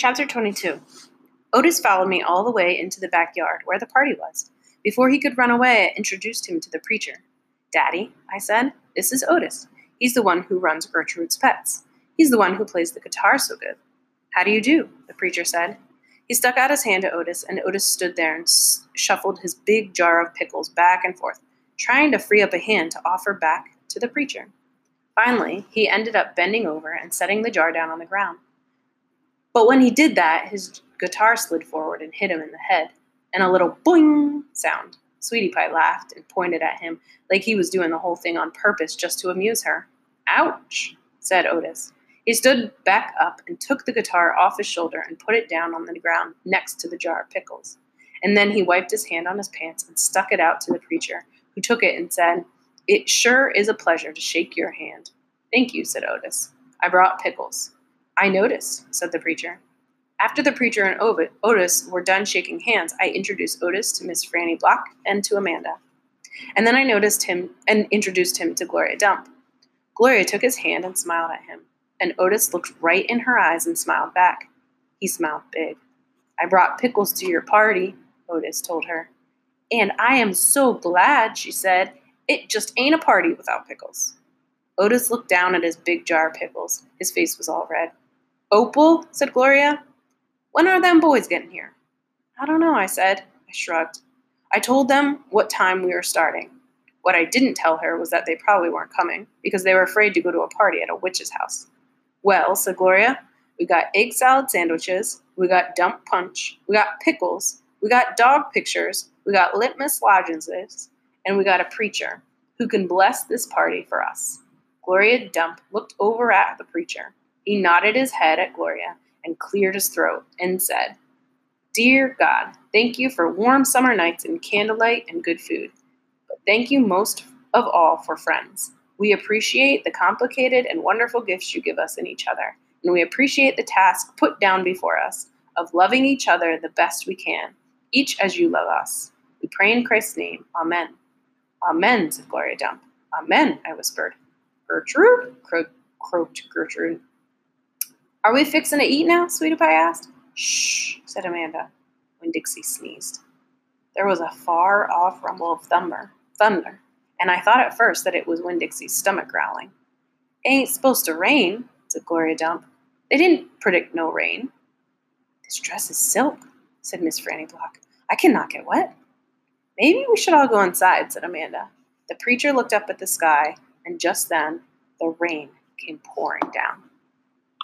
Chapter 22 Otis followed me all the way into the backyard where the party was. Before he could run away, I introduced him to the preacher. Daddy, I said, this is Otis. He's the one who runs Gertrude's Pets. He's the one who plays the guitar so good. How do you do? the preacher said. He stuck out his hand to Otis, and Otis stood there and shuffled his big jar of pickles back and forth, trying to free up a hand to offer back to the preacher. Finally, he ended up bending over and setting the jar down on the ground. But when he did that, his guitar slid forward and hit him in the head, and a little boing sound. Sweetie Pie laughed and pointed at him like he was doing the whole thing on purpose just to amuse her. Ouch, said Otis. He stood back up and took the guitar off his shoulder and put it down on the ground next to the jar of pickles. And then he wiped his hand on his pants and stuck it out to the preacher, who took it and said, It sure is a pleasure to shake your hand. Thank you, said Otis. I brought pickles. I noticed, said the preacher. After the preacher and Otis were done shaking hands, I introduced Otis to Miss Franny Block and to Amanda. And then I noticed him and introduced him to Gloria Dump. Gloria took his hand and smiled at him, and Otis looked right in her eyes and smiled back. He smiled big. I brought pickles to your party, Otis told her. And I am so glad, she said. It just ain't a party without pickles. Otis looked down at his big jar of pickles. His face was all red. Opal, said Gloria, when are them boys getting here? I don't know, I said. I shrugged. I told them what time we were starting. What I didn't tell her was that they probably weren't coming because they were afraid to go to a party at a witch's house. Well, said Gloria, we got egg salad sandwiches, we got dump punch, we got pickles, we got dog pictures, we got Littmus Lozenges, and we got a preacher who can bless this party for us. Gloria Dump looked over at the preacher. He nodded his head at Gloria and cleared his throat and said, Dear God, thank you for warm summer nights and candlelight and good food. But thank you most of all for friends. We appreciate the complicated and wonderful gifts you give us in each other, and we appreciate the task put down before us of loving each other the best we can, each as you love us. We pray in Christ's name. Amen. Amen, said Gloria Dump. Amen, I whispered. Gertrude? Cro- croaked Gertrude. Are we fixing to eat now? Sweetie Pie asked. Shh, said Amanda, Winn-Dixie sneezed. There was a far off rumble of thunder, thunder, and I thought at first that it was Winn Dixie's stomach growling. Ain't supposed to rain, said Gloria Dump. They didn't predict no rain. This dress is silk, said Miss Franny Block. I cannot get wet. Maybe we should all go inside, said Amanda. The preacher looked up at the sky, and just then the rain came pouring down.